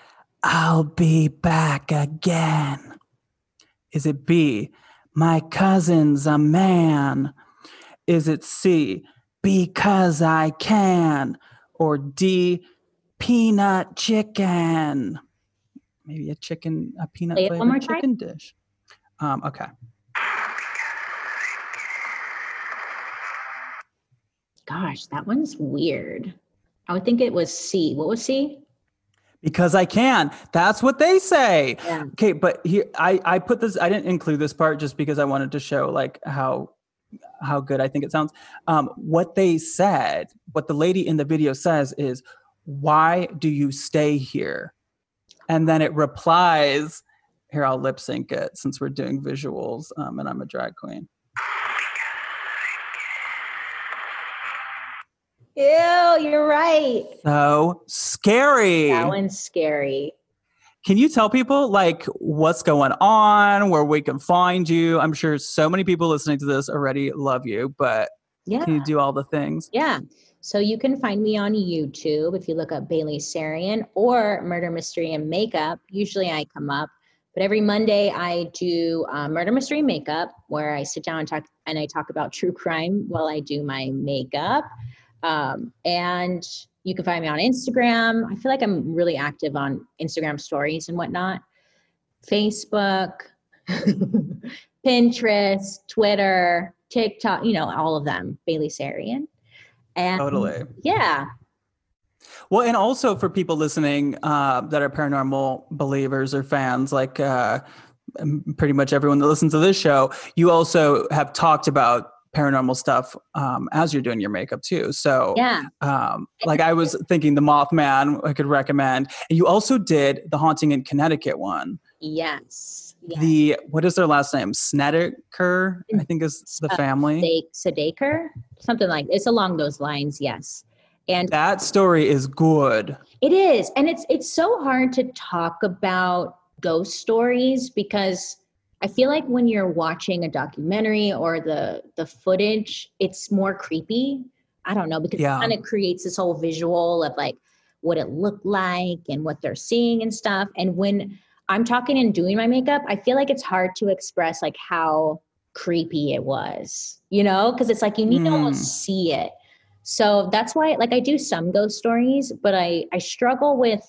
I'll be back again. Is it B, my cousin's a man? Is it C, because I can? Or D, peanut chicken? Maybe a chicken, a peanut flavored chicken dish. Um, okay. Gosh, that one's weird. I would think it was C. What was C? Because I can. That's what they say. Yeah. Okay, but here I I put this I didn't include this part just because I wanted to show like how how good I think it sounds. Um, what they said, what the lady in the video says is, "Why do you stay here?" And then it replies, "Here, I'll lip sync it since we're doing visuals, um, and I'm a drag queen." Ew, you're right. So scary. That one's scary. Can you tell people like what's going on, where we can find you? I'm sure so many people listening to this already love you, but Yeah. can you do all the things? Yeah. So you can find me on YouTube if you look up Bailey Sarian or Murder Mystery and Makeup. Usually I come up, but every Monday I do uh, Murder Mystery Makeup where I sit down and talk and I talk about true crime while I do my makeup. Um, and you can find me on Instagram. I feel like I'm really active on Instagram stories and whatnot. Facebook, Pinterest, Twitter, TikTok, you know, all of them, Bailey Sarian. And Totally. yeah, Well, and also for people listening uh, that are paranormal believers or fans, like uh, pretty much everyone that listens to this show, you also have talked about paranormal stuff um, as you're doing your makeup too. So, yeah, um, like I was thinking, the Mothman I could recommend. And you also did the Haunting in Connecticut one. yes. yes. The what is their last name? Snedeker, I think is the Uh, family. Sadaker, something like it's along those lines. Yes, and That story is good. it is, and it's it's so hard to talk about ghost stories because I feel like when you're watching a documentary or the the footage, it's more creepy. I don't know because Yeah. it kind of creates this whole visual of like what it looked like and what they're seeing and stuff. And when I'm talking and doing my makeup, I feel like it's hard to express like how creepy it was, you know, because it's like you need to Mm. almost see it. So that's why like I do some ghost stories, but I I struggle with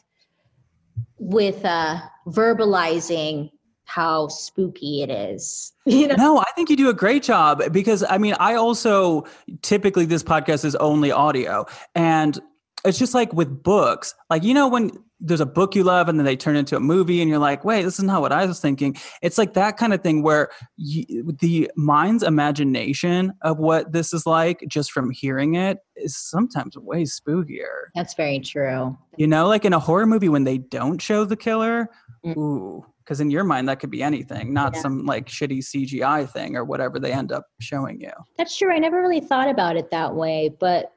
with uh verbalizing how spooky it is. You know? No, I think you do a great job because I mean, I also typically this podcast is only audio. And it's just like with books, like, you know, when there's a book you love and then they turn into a movie and you're like, wait, this is not what I was thinking. It's like that kind of thing where you, the mind's imagination of what this is like just from hearing it is sometimes way spookier. That's very true. You know, like in a horror movie when they don't show the killer, Mm. ooh, because in your mind that could be anything, not Yeah. some like shitty CGI thing or whatever they end up showing you. That's true. I never really thought about it that way, but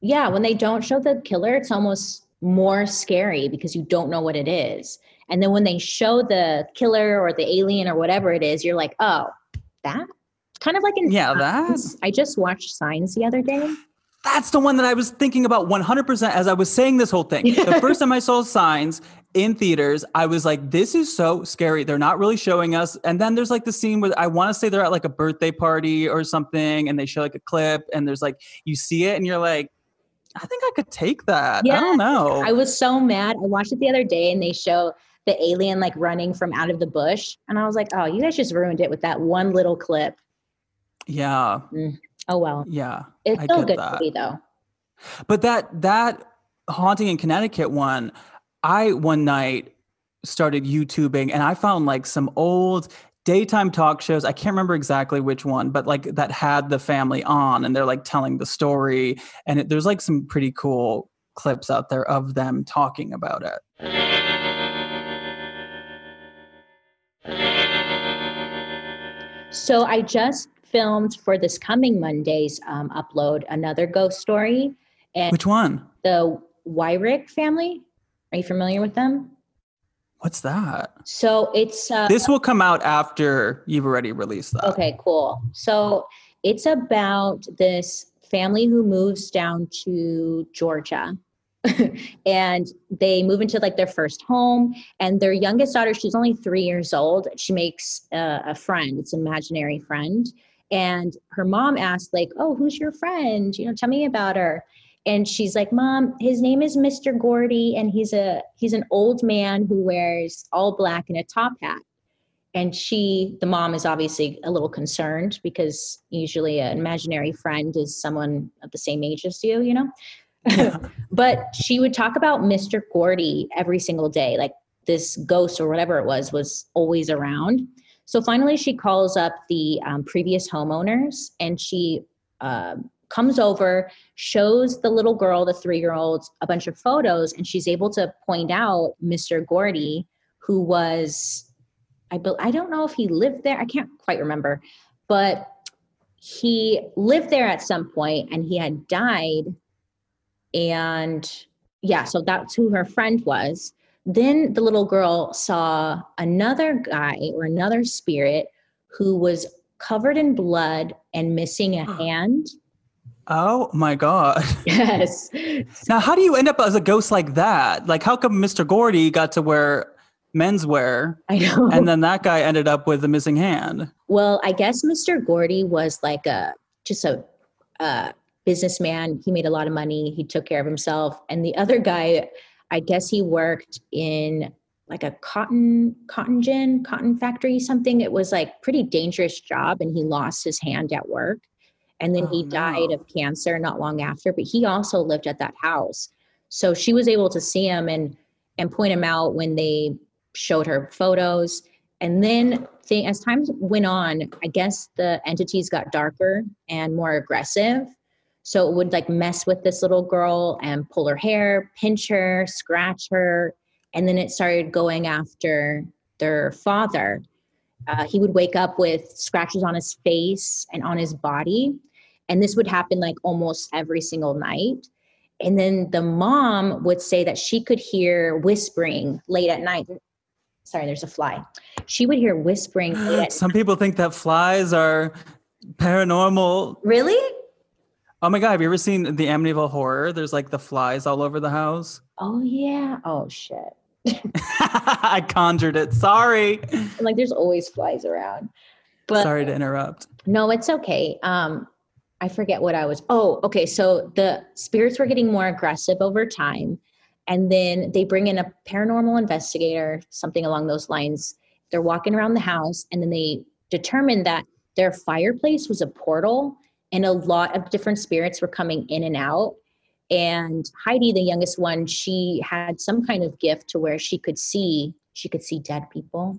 yeah, when they don't show the killer, it's almost more scary because you don't know what it is. And then when they show the killer or the alien or whatever it is, you're like, "Oh, that?" Kind of like in Yeah, that I just watched Signs the other day. That's the one that I was thinking about 100% as I was saying this whole thing. The first time I saw signs in theaters, I was like, this is so scary. They're not really showing us. And then there's like the scene where I want to say they're at like a birthday party or something and they show like a clip and there's like, you see it and you're like, I think I could take that. I don't know. I was so mad. I watched it the other day and they show the alien like running from out of the bush. And I was like, oh, you guys just ruined it with that one little clip. yeah. Mm. Oh, well. Yeah. It's I still good that. movie, though. But that that haunting in Connecticut one, I one night started YouTubing and I found like some old daytime talk shows. I can't remember exactly which one, but like that had the family on and they're like telling the story. And it, there's like some pretty cool clips out there of them talking about it. So I just filmed for this coming Monday's um, upload another ghost story. And Which one? the Wyrick family. Are you familiar with them? What's that? So it's uh, This will come out after you've already released that. Okay, cool. So it's about this family who moves down to Georgia. and they move into like their first home and their youngest daughter she's only three years old she makes a, a friend it's an imaginary friend and her mom asked like oh who's your friend? You know tell me about her. And she's like mom his name is mr gordy and he's a he's an old man who wears all black and a top hat. And she the mom is obviously a little concerned because usually an imaginary friend is someone of the same age as you you know? But she would talk about mr gordy every single day like this ghost or whatever it was was always around So finally, she calls up the um, previous homeowners and she uh, comes over, shows the little girl, the three year old, a bunch of photos, and she's able to point out Mr. Gordy, who was, I, be, I don't know if he lived there, I can't quite remember, but he lived there at some point and he had died. And yeah, so that's who her friend was. Then the little girl saw another guy or another spirit who was covered in blood and missing a hand. Oh my god. Yes. Now, how do you end up as a ghost like that? Like, how come Mr. Gordy got to wear menswear I know. and then that guy ended up with a missing hand? Well, I guess Mr. Gordy was like a just a, a businessman. He made a lot of money. He took care of himself. And the other guy, I guess he worked in like a cotton cotton gin cotton factory something. It was like pretty dangerous job and he lost his hand at work. And then Oh, he died no. of cancer not long after but he also lived at that house. So she was able to see him and and point him out when they showed her photos. And then thing, as time went on i guess the entities got darker and more aggressive so it would like mess with this little girl and pull her hair pinch her scratch her and then it started going after their father. Uh, he would wake up with scratches on his face and on his body and this would happen like almost every single night. And then the mom would say that she could hear whispering late at night. Sorry there's a fly. She would hear whispering late at Some people think that flies are paranormal. really Oh my god, have you ever seen the Amityville horror? There's like the flies all over the house. oh yeah oh shit I conjured it. Sorry. like there's always flies around but Sorry to interrupt. No, it's okay. Um, I forget what I was. Oh, okay. So the spirits were getting more aggressive over time. And then they bring in a paranormal investigator, something along those lines. They're walking around the house and then they determine that their fireplace was a portal and a lot of different spirits were coming in and out. And Heidi, the youngest one, she had some kind of gift to where she could see, she could see dead people.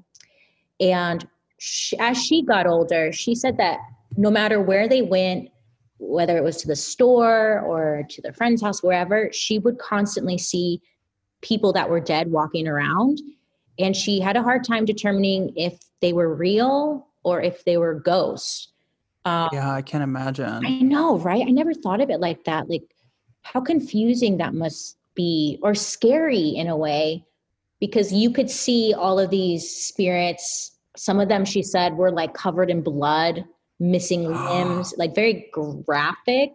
And she, as she got older, she said that no matter where they went, whether it was to the store or to their friend's house, wherever, she would constantly see people that were dead walking around. And she had a hard time determining if they were real or if they were ghosts. Um, Yeah, I can't imagine. I know, right? I never thought of it like that. Like, how confusing that must be, or scary in a way, because you could see all of these spirits. Some of them, she said, were like covered in blood, missing limbs, like very graphic.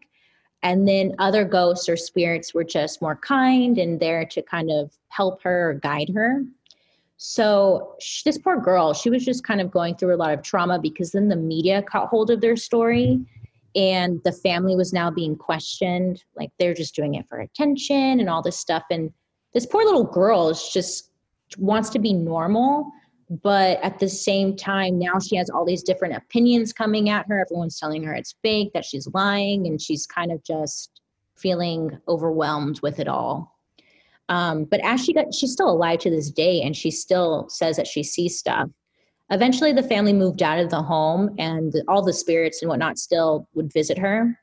And then other ghosts or spirits were just more kind and there to kind of help her or guide her. So sh- this poor girl, she was just kind of going through a lot of trauma because then the media caught hold of their story and the family was now being questioned like they're just doing it for attention and all this stuff. And this poor little girl is just wants to be normal but at the same time now she has all these different opinions coming at her. Everyone's telling her it's fake that she's lying and she's kind of just feeling overwhelmed with it all um, but as she got she's still alive to this day and she still says that she sees stuff eventually the family moved out of the home and all the spirits and whatnot still would visit her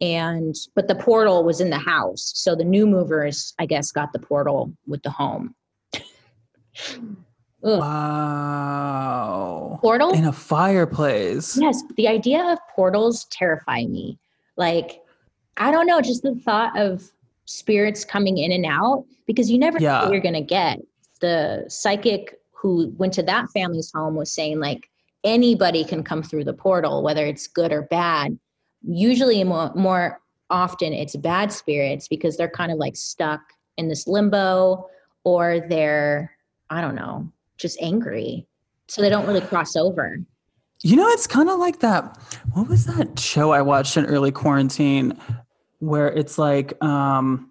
and but the portal was in the house so the new movers i guess got the portal with the home Ugh. Wow. portal In a fireplace. yes the idea of portals terrify me like i don't know just the thought of spirits coming in and out because you never know what you're gonna get. The psychic who went to that family's home was saying like anybody can come through the portal whether it's good or bad. Usually more, more often it's bad spirits because they're kind of like stuck in this limbo or they're i don't know just angry. So they don't really cross over. You know, it's kind of like that. What was that show I watched in early quarantine where it's like um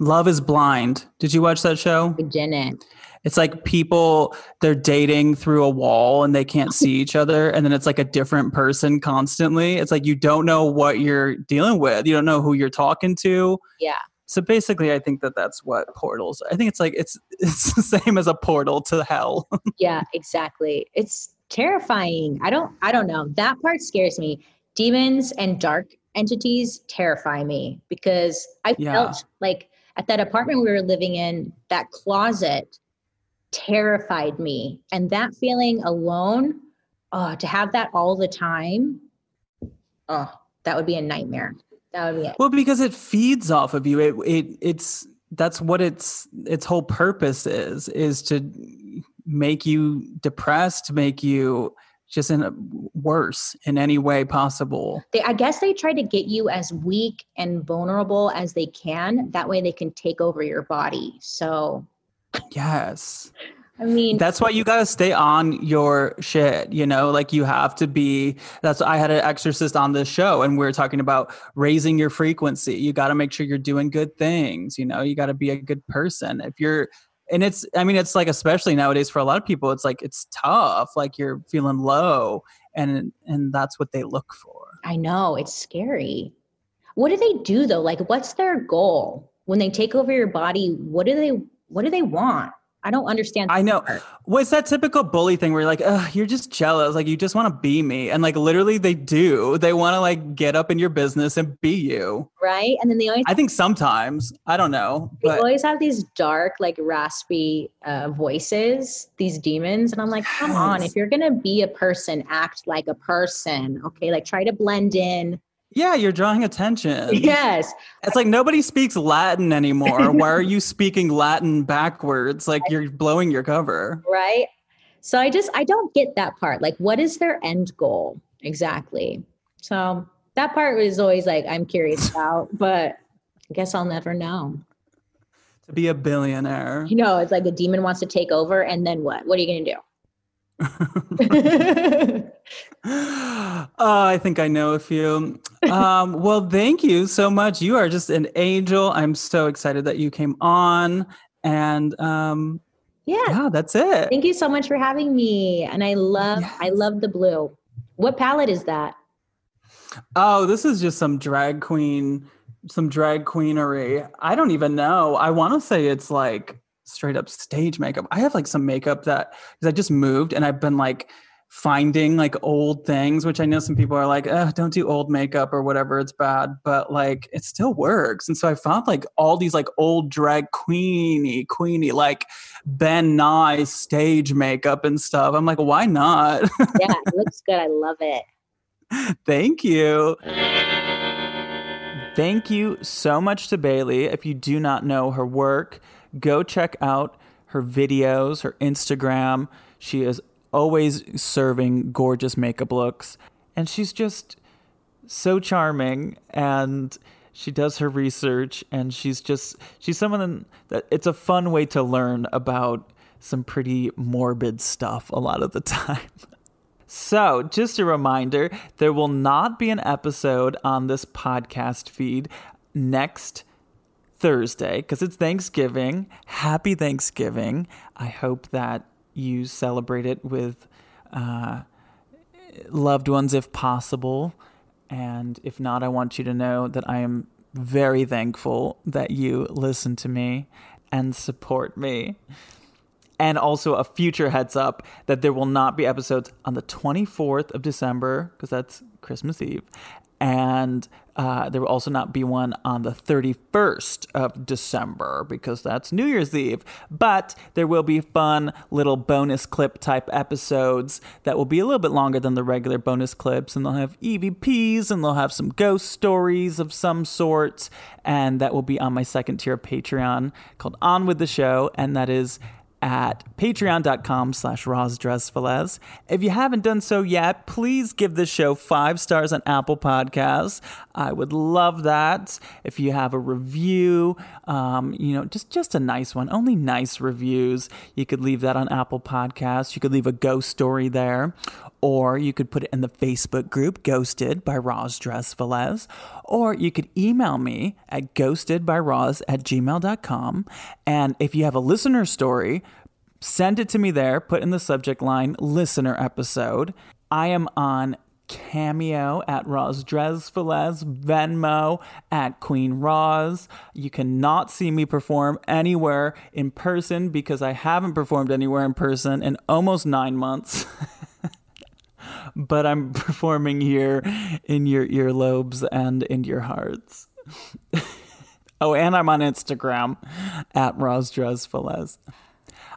Love is Blind. Did you watch that show? i didn't It's like people they're dating through a wall and they can't see each other and then it's like a different person constantly. It's like you don't know what you're dealing with. You don't know who you're talking to. yeah So basically, I think that that's what portals. I think it's like it's it's the same as a portal to hell. yeah, exactly. It's terrifying. I don't I don't know. That part scares me. Demons and dark entities terrify me because I Yeah. felt like at that apartment we were living in, that closet terrified me. And that feeling alone, oh, to have that all the time, oh, that would be a nightmare. That would be it. well, because it feeds off of you. It it it's that's what its its whole purpose is is to make you depressed, make you just in a, worse in any way possible. They, I guess they try to get you as weak and vulnerable as they can. That way they can take over your body. So, Yes. I mean, That's why you got to stay on your shit, you know? Like you have to be that's I had an exorcist on this show and we are talking about raising your frequency. You got to make sure you're doing good things, you know? You got to be a good person. If you're and it's I mean it's like especially nowadays for a lot of people it's like it's tough, like you're feeling low and and that's what they look for. I know it's scary. What do they do though? Like, what's their goal when they take over your body? What do they What do they want? I don't understand. I know. part. Well, it's that typical bully thing where you're like, Ugh, you're just jealous. Like you just want to be me. And like literally they do. They want to like get up in your business and be you. right? And then they always I think sometimes. I don't know. they But always have these dark, like raspy uh, voices. These demons, and I'm like, come on! If you're gonna be a person, act like a person. Okay, like try to blend in. Yeah, you're drawing attention. Yes, It's like nobody speaks Latin anymore. Why are you speaking Latin backwards? Like you're blowing your cover. right. So I just I don't get that part. Like, what is their end goal exactly? So that part was always like I'm curious about, but I guess I'll never know. To be a billionaire. You know, it's like a demon wants to take over, and then what? What are you gonna do? oh, I think I know a few. Um, well, thank you so much. You are just an angel. I'm so excited that you came on. And um, yeah. yeah, that's it. Thank you so much for having me. And I love I love the blue. What palette is that? Oh, this is just some drag queen, some drag queenery. I don't even know. I want to say it's like straight up stage makeup. I have like some makeup that because I just moved and I've been like finding like old things, which I know some people are like, uh, don't do old makeup or whatever, it's bad, but like it still works. And so I found like all these like old drag queeny, queeny, like Ben Nye stage makeup and stuff. I'm like, why not? Yeah, it looks good. I love it. Thank you. Thank you so much to Bailey. If you do not know her work, go check out her videos, her Instagram. She is always serving gorgeous makeup looks, and she's just so charming and she does her research and she's just she's someone that it's a fun way to learn about some pretty morbid stuff a lot of the time. So, just a reminder there will not be an episode on this podcast feed next Thursday because it's Thanksgiving. Happy Thanksgiving. I hope that you celebrate it with uh, loved ones if possible. And if not, I want you to know that I am very thankful that you listen to me and support me and also a future heads up that there will not be episodes on the 24th of December because that's Christmas Eve, and uh, there will also not be one on the 31st of December because that's New Year's Eve. But there will be fun little bonus clip type episodes that will be a little bit longer than the regular bonus clips, and they'll have EVPs and they'll have some ghost stories of some sort, and that will be on my second tier of Patreon called On With the Show, and that is at patreon.com slash rozdrezfalez. If you haven't done so yet, please give this show five stars on Apple Podcasts. I would love that. If you have a review, um, you know, just, just a nice one, only nice reviews, you could leave that on Apple Podcasts. You could leave a ghost story there. Or you could put it in the Facebook group, Ghosted by Roz Drezfalez. Or you could email me at ghostedbyroz at gmail.com. And if you have a listener story, send it to me there. Put in the subject line listener episode. I am on Cameo at Roz Drezfalez, Venmo at Queen Roz. You cannot see me perform anywhere in person because I haven't performed anywhere in person in almost nine months. but I'm performing here in your earlobes and in your hearts. oh, and I'm on Instagram at Roz Drezfalez.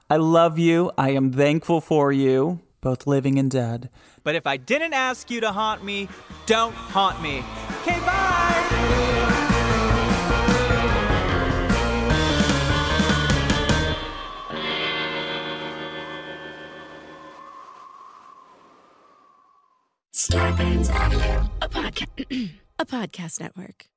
I love you. I am thankful for you, both living and dead. But if I didn't ask you to haunt me, don't haunt me. Okay, bye! Audio, a, a podcast network.